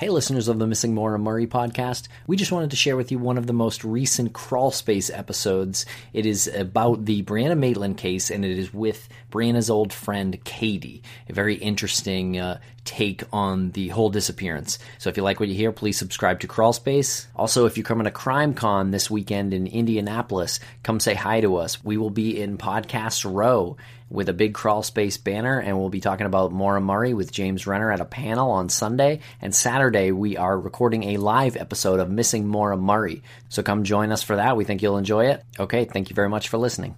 Hey, listeners of the Missing Maura Murray podcast. We just wanted to share with you one of the most recent Crawl Space episodes. It is about the Brianna Maitland case, and it is with Brianna's old friend Katie. A very interesting uh, take on the whole disappearance. So if you like what you hear, please subscribe to Crawl Space. Also, if you're coming to Crime Con this weekend in Indianapolis, come say hi to us. We will be in Podcast Row with a big crawl space banner, and we'll be talking about Maura Murray with James Renner at a panel on Sunday. And Saturday, we are recording a live episode of Missing Maura Murray. So come join us for that. We think you'll enjoy it. Okay, thank you very much for listening.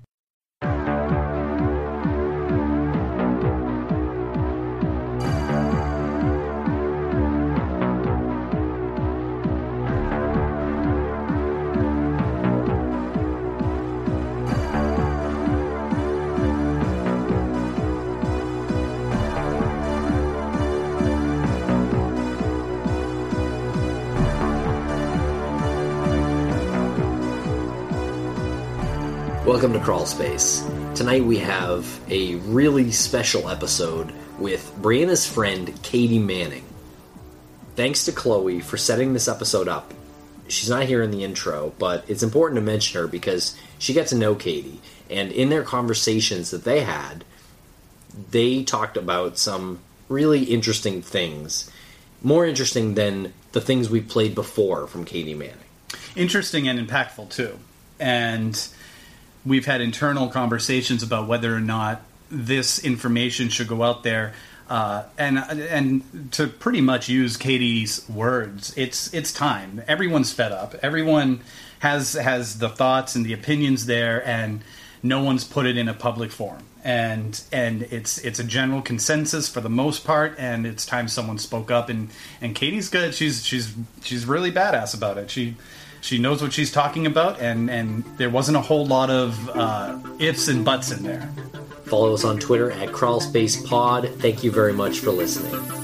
Welcome to Crawl Space. Tonight we have a really special episode with Brianna's friend Katie Manning. Thanks to Chloe for setting this episode up. She's not here in the intro, but it's important to mention her because she got to know Katie, and in their conversations that they had, they talked about some really interesting things. More interesting than the things we've played before from Katie Manning. Interesting and impactful, too. And we've had internal conversations about whether or not this information should go out there. Uh, and and to pretty much use Katie's words, it's it's time. Everyone's fed up. Everyone has has the thoughts and the opinions there, and no one's put it in a public forum. And and it's it's a general consensus for the most part. And it's time someone spoke up. And and Katie's good. She's she's she's really badass about it. She she knows what she's talking about, and and there wasn't a whole lot of uh, ifs and buts in there. Follow us on Twitter at CrawlSpacePod. Thank you very much for listening.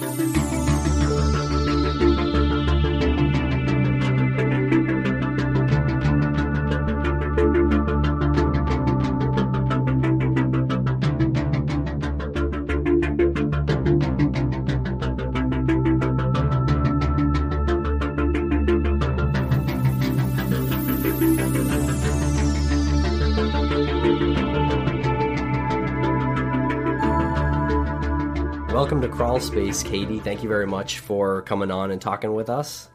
Welcome to Crawl Space, Katie. Thank you very much for coming on and talking with us.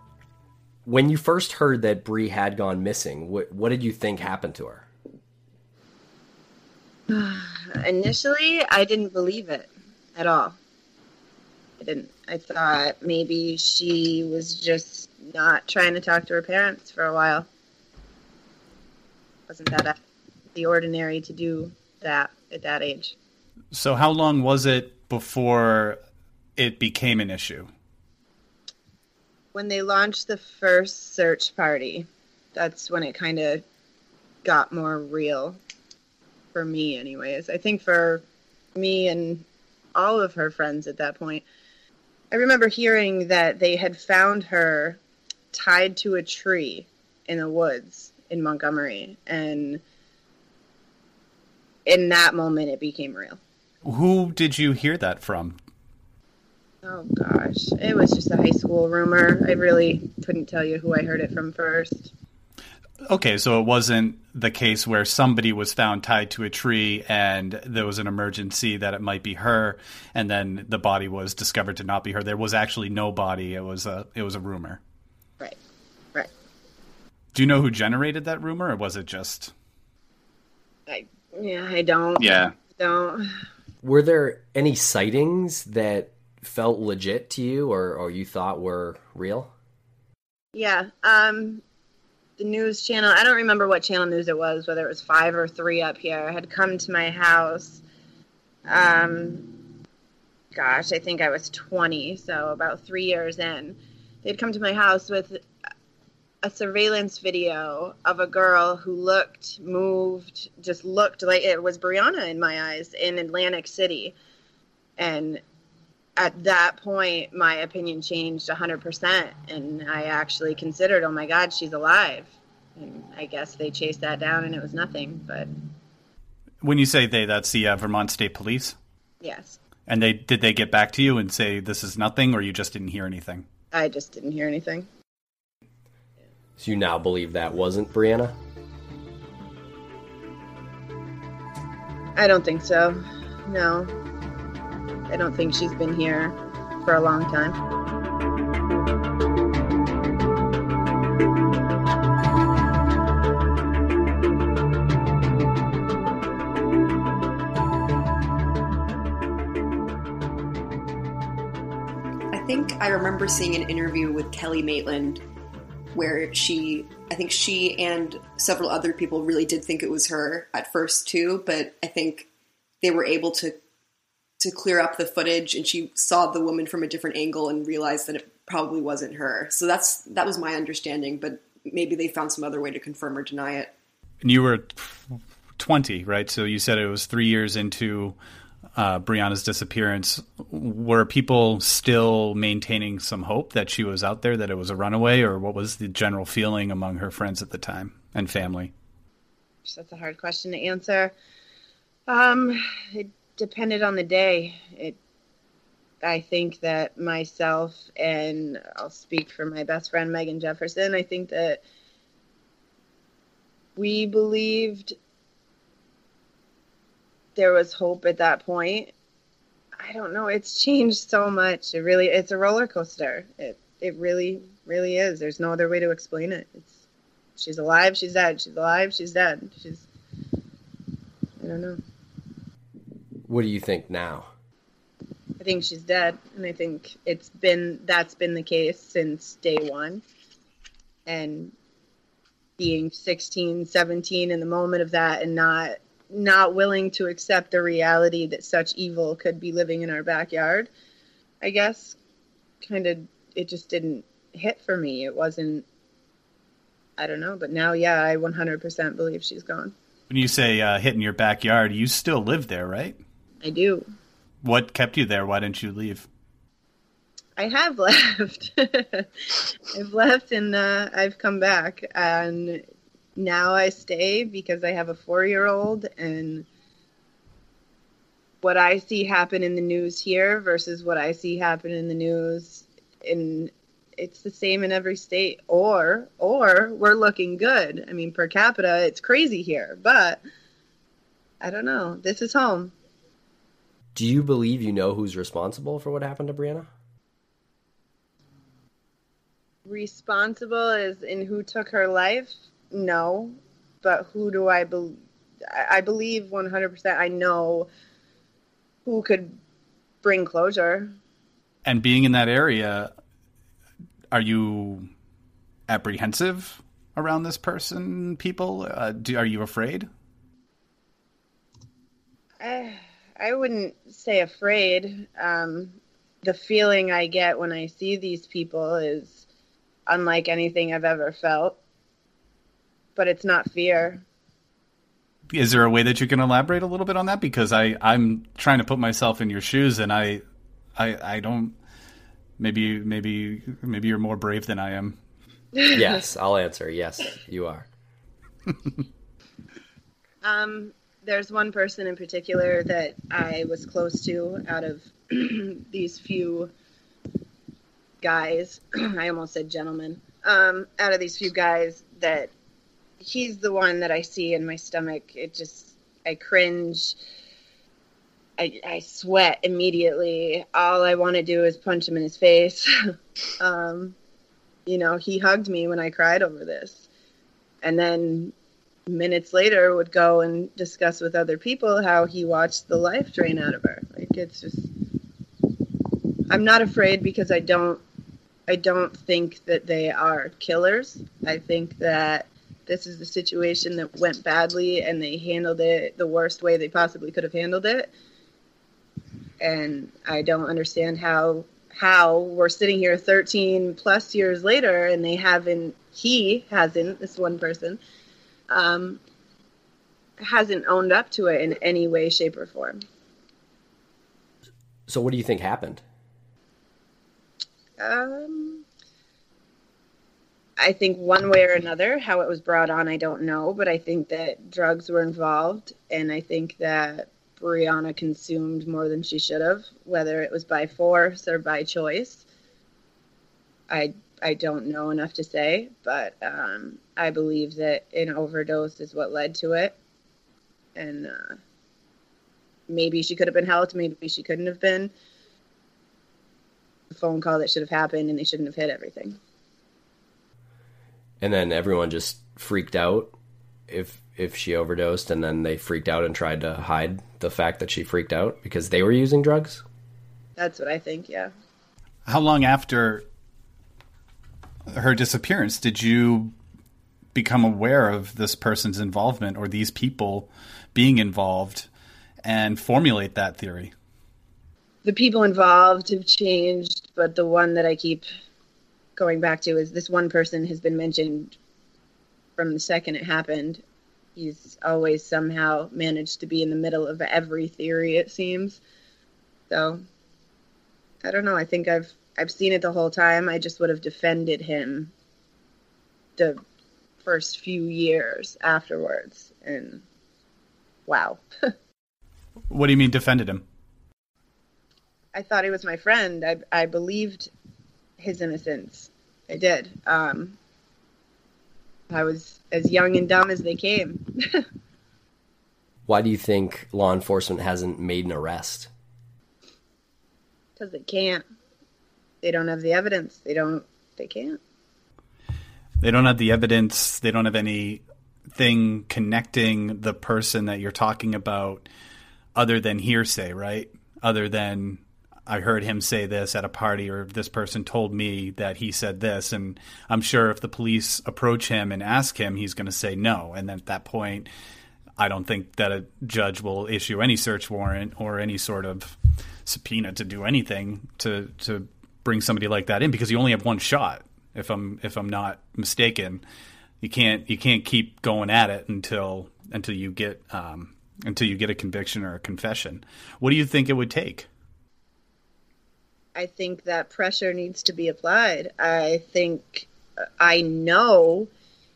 When you first heard that Bree had gone missing, what, what did you think happened to her? Initially, I didn't believe it at all. I didn't. I thought maybe she was just not trying to talk to her parents for a while. Wasn't that the ordinary to do that at that age? So, how long was it before it became an issue? When they launched the first search party, that's when it kind of got more real for me, anyways. I think for me and all of her friends at that point. I remember hearing that they had found her tied to a tree in the woods in Montgomery. And in that moment, it became real. Who did you hear that from? Oh gosh, it was just a high school rumor. I really couldn't tell you who I heard it from first. Okay, so it wasn't the case where somebody was found tied to a tree and there was an emergency that it might be her, and then the body was discovered to not be her. There was actually no body. It was a it was a rumor. Right, right. Do you know who generated that rumor, or was it just? I yeah, I don't. Yeah, don't. Were there any sightings that felt legit to you or, or you thought were real? Yeah. Um, the news channel, I don't remember what channel news it was, whether it was five or three up here, had come to my house. Um, gosh, I think I was 20, so about three years in. They'd come to my house with a surveillance video of a girl who looked, moved, just looked like it was Brianna in my eyes in Atlantic City. And at that point, my opinion changed 100%. And I actually considered, oh my God, she's alive. And I guess they chased that down and it was nothing. But when you say they, that's the uh, Vermont State Police? Yes. And they did they get back to you and say this is nothing, or you just didn't hear anything? I just didn't hear anything. So you now believe that wasn't Brianna? I don't think so. No. I don't think she's been here for a long time. I think I remember seeing an interview with Kellie Maitland where she, I think she and several other people really did think it was her at first too, but I think they were able to to clear up the footage and she saw the woman from a different angle and realized that it probably wasn't her. So that's that was my understanding, but maybe they found some other way to confirm or deny it. And you were 20, right? So you said it was three years into uh, Brianna's disappearance. Were people still maintaining some hope that she was out there, that it was a runaway, or what was the general feeling among her friends at the time and family? That's a hard question to answer. Um, it depended on the day. It, I think that myself and I'll speak for my best friend Megan Jefferson. I think that we believed there was hope at that point. I don't know. It's changed so much. It really, it's a roller coaster. It, it really, really is. There's no other way to explain it. It's, she's alive. She's dead. She's alive. She's dead. She's, I don't know. What do you think now? I think she's dead, and I think it's been that's been the case since day one. And being 16, 17 in the moment of that, and not not willing to accept the reality that such evil could be living in our backyard, I guess, kind of it just didn't hit for me. It wasn't. I don't know, but now, yeah, I 100% believe she's gone. When you say uh, hitting your backyard, you still live there, right? I do. What kept you there? Why didn't you leave? I have left. I've left and uh, I've come back, and now I stay because I have a four-year-old, and what I see happen in the news here versus what I see happen in the news in it's the same in every state or or we're looking good. I mean per capita it's crazy here, but I don't know. This is home. Do you believe you know who's responsible for what happened to Brianna? Responsible is in who took her life? No. But who do I believe? I believe 100% I know who could bring closure. And being in that area, are you apprehensive around this person, people? Uh, do, are you afraid? I, I wouldn't say afraid. Um, the feeling I get when I see these people is unlike anything I've ever felt. But it's not fear. Is there a way that you can elaborate a little bit on that? Because I, I'm trying to put myself in your shoes, and I, I, I don't. Maybe, maybe, maybe you're more brave than I am. yes, I'll answer. Yes, you are. um, there's one person in particular that I was close to out of these few guys. I almost said gentlemen. Um, out of these few guys, that he's the one that I see in my stomach. It just, I cringe. I, I sweat immediately. All I want to do is punch him in his face. um, you know, he hugged me when I cried over this. And then minutes later would go and discuss with other people how he watched the life drain out of her. Like it's just I'm not afraid because I don't I don't think that they are killers. I think that this is the situation that went badly and they handled it the worst way they possibly could have handled it. And I don't understand how how we're sitting here 13 plus years later and they haven't he hasn't this one person um, hasn't owned up to it in any way shape or form So, what do you think happened? um, i think one way or another how it was brought on i don't know but i think that drugs were involved and i think that brianna consumed more than she should have whether it was by force or by choice I I don't know enough to say, but um, I believe that an overdose is what led to it, and uh, maybe she could have been helped, maybe she couldn't have been. A phone call that should have happened, and they shouldn't have hit everything. And then everyone just freaked out if if she overdosed, and then they freaked out and tried to hide the fact that she freaked out because they were using drugs. That's what I think. Yeah. How long after her disappearance did you become aware of this person's involvement or these people being involved and formulate that theory? The people involved have changed, but the one that I keep going back to is this one person has been mentioned from the second it happened. He's always somehow managed to be in the middle of every theory, it seems. So I don't know. I think I've I've seen it the whole time. I just would have defended him the first few years afterwards. And wow. what do you mean defended him? I thought he was my friend. I I believed his innocence. I did. Um, I was as young and dumb as they came. Why do you think law enforcement hasn't made an arrest? Because they can't. They don't have the evidence. They don't. They can't. They don't have the evidence. They don't have anything connecting the person that you're talking about, other than hearsay, right? Other than I heard him say this at a party, or this person told me that he said this. And I'm sure if the police approach him and ask him, he's going to say no. And at that point, I don't think that a judge will issue any search warrant or any sort of subpoena to do anything to to bring somebody like that in because you only have one shot. If I'm if I'm not mistaken, you can't you can't keep going at it until until you get um, until you get a conviction or a confession. What do you think it would take? I think that pressure needs to be applied. I think uh, I know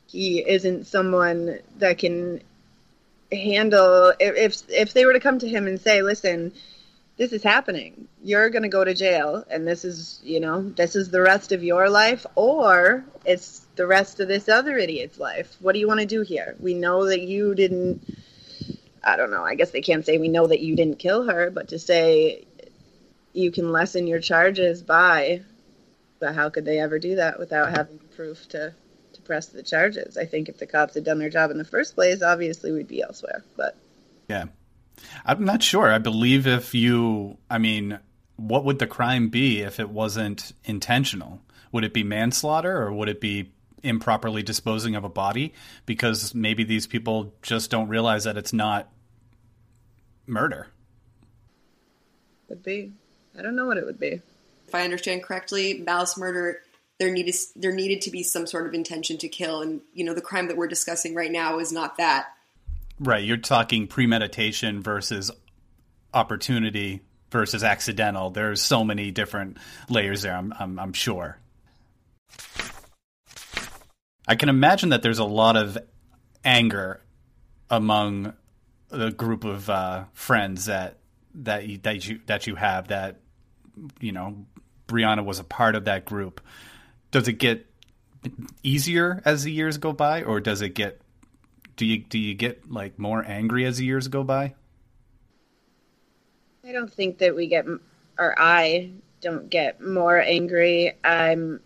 he isn't someone that can handle if if they were to come to him and say, "Listen, this is happening. You're going to go to jail and this is, you know, this is the rest of your life or it's the rest of this other idiot's life. What do you want to do here? We know that you didn't I don't know. I guess they can't say we know that you didn't kill her, but to say you can lessen your charges by but how could they ever do that without having proof to to press the charges? I think if the cops had done their job in the first place, obviously we'd be elsewhere. But yeah. I'm not sure. I believe if you, I mean, what would the crime be if it wasn't intentional? Would it be manslaughter or would it be improperly disposing of a body? Because maybe these people just don't realize that it's not murder. Would be. I don't know what it would be. If I understand correctly, malice murder there needed there needed to be some sort of intention to kill, and you know the crime that we're discussing right now is not that. Right, you're talking premeditation versus opportunity versus accidental. There's so many different layers there. I'm, I'm, I'm sure. I can imagine that there's a lot of anger among the group of uh, friends that that you, that you that you have that you know Brianna was a part of that group. Does it get easier as the years go by, or does it get do you do you get like more angry as the years go by? I don't think that we get, or I don't get more angry. I'm,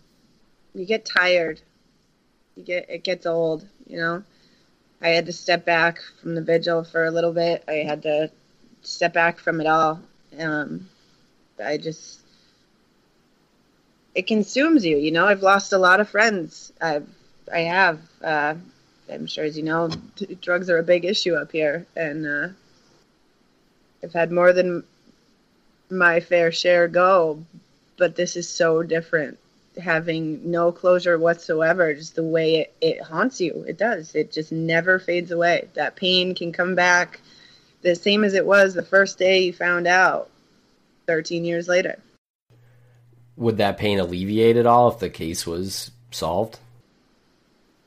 you get tired. You get it gets old. You know, I had to step back from the vigil for a little bit. I had to step back from it all. Um, I just it consumes you. You know, I've lost a lot of friends. I've I have. Uh, I'm sure, as you know, drugs are a big issue up here, and uh, I've had more than my fair share go. But this is so different. Having no closure whatsoever, just the way it, it haunts you. It does. It just never fades away. That pain can come back the same as it was the first day you found out 13 years later. Would that pain alleviate at all if the case was solved?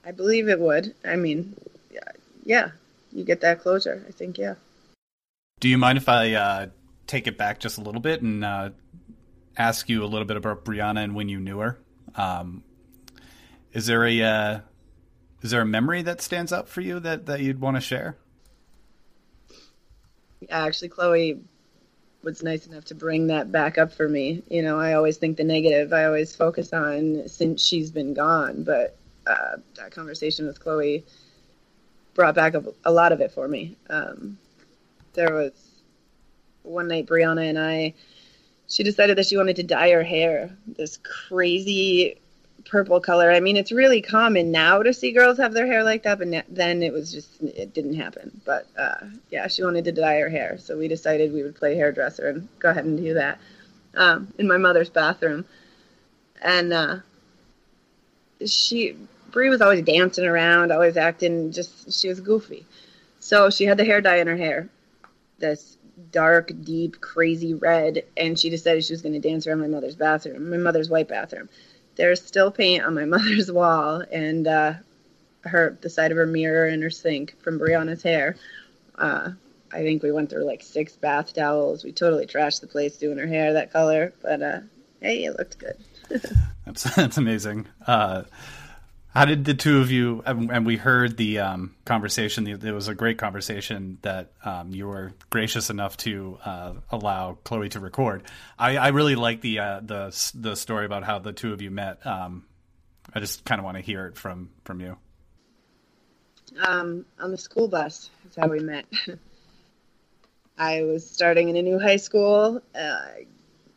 I believe it would. I mean, yeah, yeah, you get that closure. I think, yeah. Do you mind if I uh, take it back just a little bit and uh, ask you a little bit about Brianna and when you knew her? Um, is there a uh, is there a memory that stands out for you that that you'd want to share? Actually, Chloe was nice enough to bring that back up for me. You know, I always think the negative. I always focus on since she's been gone, but uh, that conversation with Chloe brought back a, a lot of it for me. Um, there was one night Brianna and I, she decided that she wanted to dye her hair this crazy purple color. I mean, it's really common now to see girls have their hair like that, but then it was just it didn't happen. But uh, yeah, she wanted to dye her hair, so we decided we would play hairdresser and go ahead and do that um, in my mother's bathroom. And uh, she Brie was always dancing around, always acting just she was goofy. So she had the hair dye in her hair, this dark, deep, crazy red, and she decided she was going to dance around my mother's bathroom, my mother's white bathroom there's still paint on my mother's wall and uh, her the side of her mirror and her sink from Brianna's hair. Uh, I think we went through like six bath towels. We totally trashed the place doing her hair that color, but uh, hey, it looked good. that's that's amazing. Uh, how did the two of you? And we heard the um, conversation. It was a great conversation that um, you were gracious enough to uh, allow Chloe to record. I, I really like the uh, the the story about how the two of you met. Um, I just kind of want to hear it from from you. Um, on the school bus is how we met. I was starting in a new high school, uh,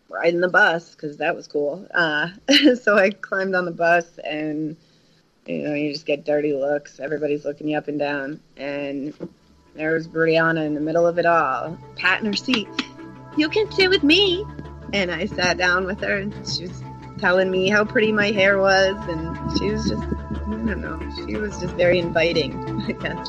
riding the bus because that was cool. Uh, so I climbed on the bus and you know, you just get dirty looks. Everybody's looking you up and down. And there was Brianna in the middle of it all, patting her seat. You can sit with me. And I sat down with her, and she was telling me how pretty my hair was. And she was just, I don't know, she was just very inviting, I guess.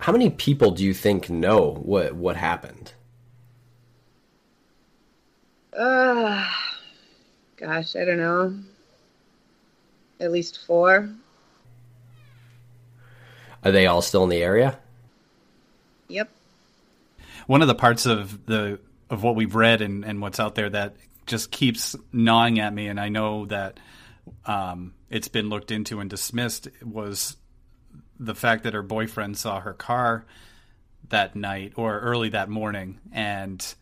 How many people do you think know what what happened? Uh, gosh, I don't know. At least four. Are they all still in the area? Yep. One of the parts of the of what we've read and, and what's out there that just keeps gnawing at me, and I know that um, it's been looked into and dismissed was the fact that her boyfriend saw her car that night or early that morning and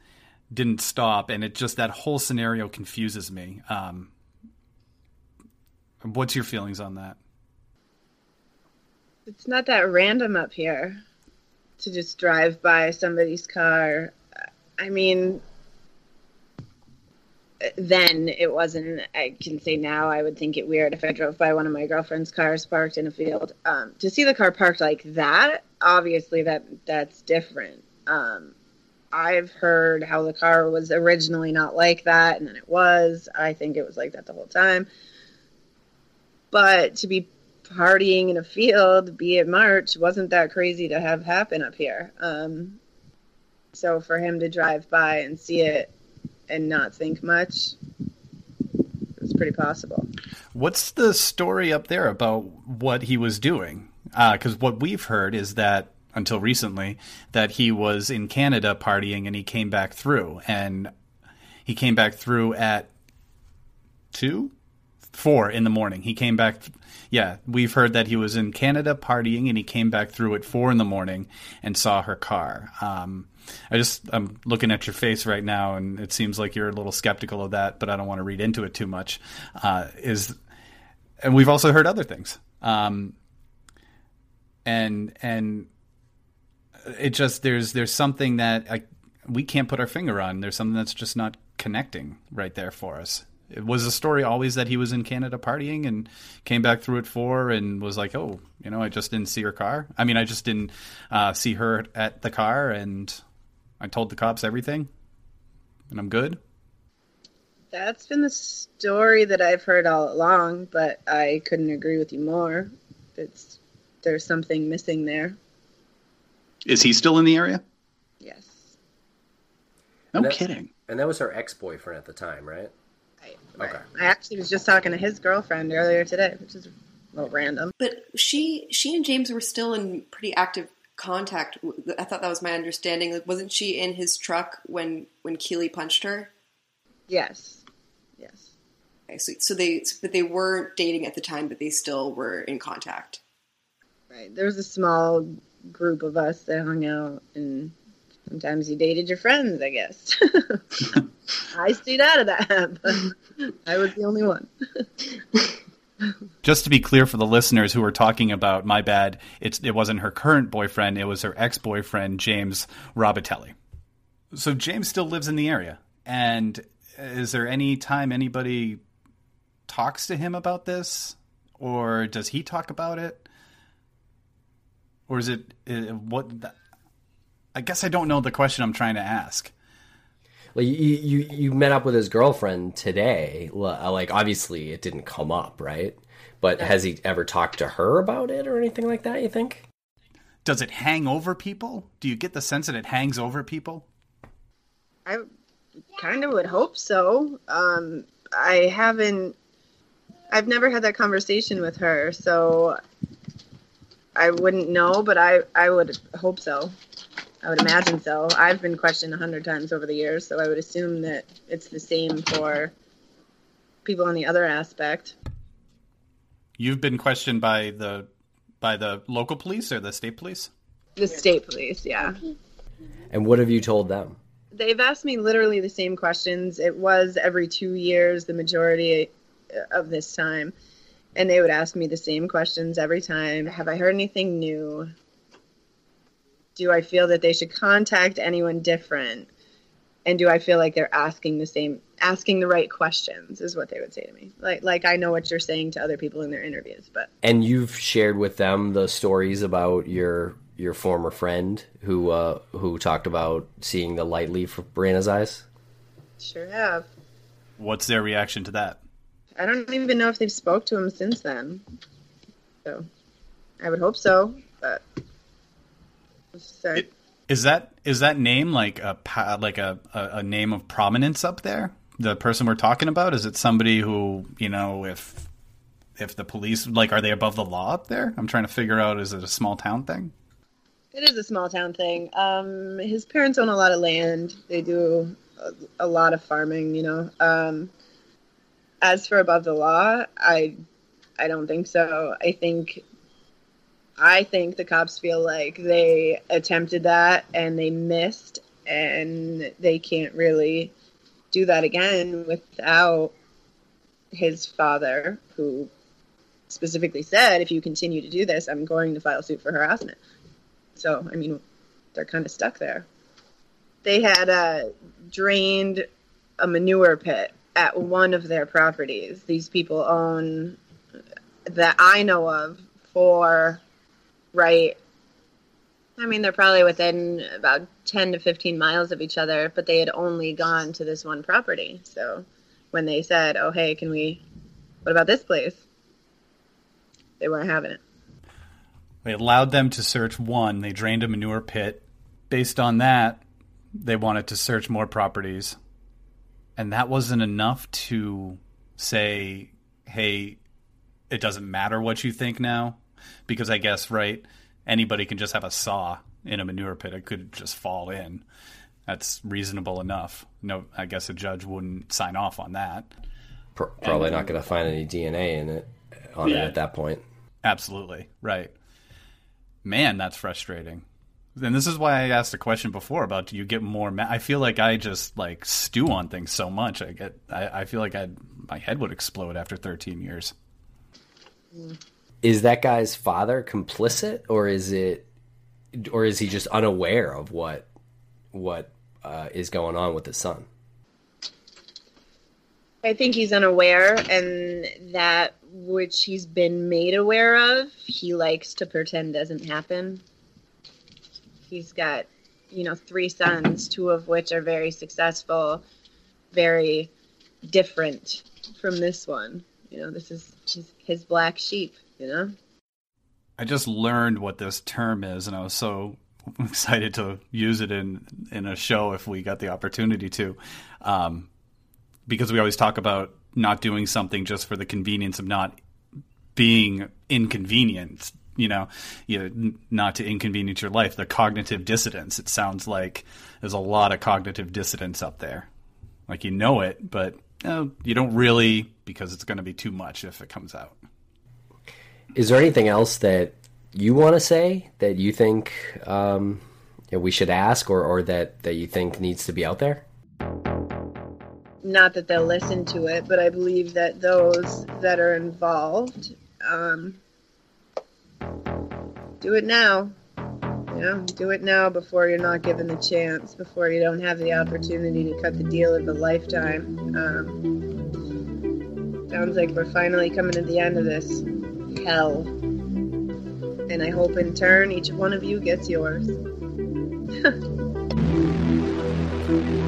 didn't stop. And it just that whole scenario confuses me. Um, what's your feelings on that? It's not that random up here to just drive by somebody's car. I mean then it wasn't i can say now i would think it weird if i drove by one of my girlfriend's cars parked in a field. Um, to see the car parked like that obviously that that's different. Um, i've heard how the car was originally not like that and then it was. I think it was like that the whole time. But to be partying in a field be it march wasn't that crazy to have happen up here. Um, so for him to drive by and see it and not think much, it's pretty possible. What's the story up there about what he was doing? Because uh, what we've heard is that until recently that he was in Canada partying and he came back through and he came back through at two, four in the morning. He came back. Yeah, we've heard that he was in Canada partying and he came back through at four in the morning and saw her car. Um, I just I'm looking at your face right now, and it seems like you're a little skeptical of that, but I don't want to read into it too much. Uh, is and we've also heard other things, um, and and it just there's there's something that I, we can't put our finger on. There's something that's just not connecting right there for us. It was the story always that he was in Canada partying and came back through at four and was like, oh, you know, I just didn't see her car. I mean, I just didn't uh, see her at the car, and I told the cops everything, and I'm good. That's been the story that I've heard all along, but I couldn't agree with you more. It's there's something missing there. Is he still in the area? Yes. No and kidding. And that was her ex-boyfriend at the time, right? Right. Okay. I actually was just talking to his girlfriend earlier today, which is a little random. But she she and James were still in pretty active contact. I thought that was my understanding. Like, wasn't she in his truck when when Keely punched her? Yes, yes. Okay, so so they but they weren't dating at the time, but they still were in contact. Right. There was a small group of us that hung out, and sometimes you dated your friends. I guess. I stayed out of that, but I was the only one. Just to be clear for the listeners who are talking about, my bad, it's, it wasn't her current boyfriend, it was her ex boyfriend, James Robitelli. So James still lives in the area. And is there any time anybody talks to him about this? Or does he talk about it? Or is it uh, what? I guess I don't know the question I'm trying to ask. Like you, you, you met up with his girlfriend today. Like obviously it didn't come up, right? But has he ever talked to her about it or anything like that? You think? Does it hang over people? Do you get the sense that it hangs over people? I kind of would hope so. Um, I haven't. I've never had that conversation with her, so I wouldn't know. But I, I would hope so. I would imagine so. I've been questioned a hundred times over the years, so I would assume that it's the same for people on the other aspect. You've been questioned by the by the local police or the state police? The state police, yeah. And what have you told them? They've asked me literally the same questions. It was every two years, the majority of this time. And they would ask me the same questions every time. Have I heard anything new? Do I feel that they should contact anyone different? And do I feel like they're asking the same asking the right questions is what they would say to me. Like like I know what you're saying to other people in their interviews, but And you've shared with them the stories about your your former friend who uh who talked about seeing the light leave Brianna's eyes? Sure have. What's their reaction to that? I don't even know if they've spoke to him since then. So I would hope so, but is that is that name like a like a, a name of prominence up there? The person we're talking about is it somebody who you know if if the police like are they above the law up there? I'm trying to figure out is it a small town thing? It is a small town thing. Um, his parents own a lot of land. They do a, a lot of farming. You know. Um, as for above the law, I I don't think so. I think I think the cops feel like they attempted that and they missed, and they can't really do that again without his father, who specifically said, if you continue to do this, I'm going to file suit for harassment. So, I mean, they're kind of stuck there. They had uh, drained a manure pit at one of their properties. These people own, that I know of, for right I mean, they're probably within about 10 to 15 miles of each other, but they had only gone to this one property. So when they said, oh, hey, can we, what about this place? They weren't having it. They allowed them to search one. They drained a manure pit. Based on that, they wanted to search more properties. And that wasn't enough to say, hey, it doesn't matter what you think now because I guess right anybody can just have a saw in a manure pit; it could just fall in. That's reasonable enough. No, I guess a judge wouldn't sign off on that. Probably and, not going to find any DNA in it on yeah. it at that point. Absolutely right. Man, that's frustrating. And this is why I asked the question before about do you get more? Ma- I feel like I just like stew on things so much. I get. I, I feel like I my head would explode after 13 years. Mm is that guy's father complicit or is it or is he just unaware of what what uh, is going on with his son? I think he's unaware and that which he's been made aware of he likes to pretend doesn't happen. He's got you know three sons two of which are very successful very different from this one. You know this is his, his black sheep you know? I just learned what this term is, and I was so excited to use it in in a show if we got the opportunity to, um, because we always talk about not doing something just for the convenience of not being inconvenienced. You know, you know, not to inconvenience your life. The cognitive dissonance. It sounds like there's a lot of cognitive dissonance up there. Like you know it, but you don't really because it's going to be too much if it comes out. Is there anything else that you want to say that you think um, we should ask, or, or that that you think needs to be out there? Not that they'll listen to it, but I believe that those that are involved um, do it now. You know, do it now before you're not given the chance, before you don't have the opportunity to cut the deal of a lifetime. Um, sounds like we're finally coming to the end of this hell. And I hope in turn each one of you gets yours.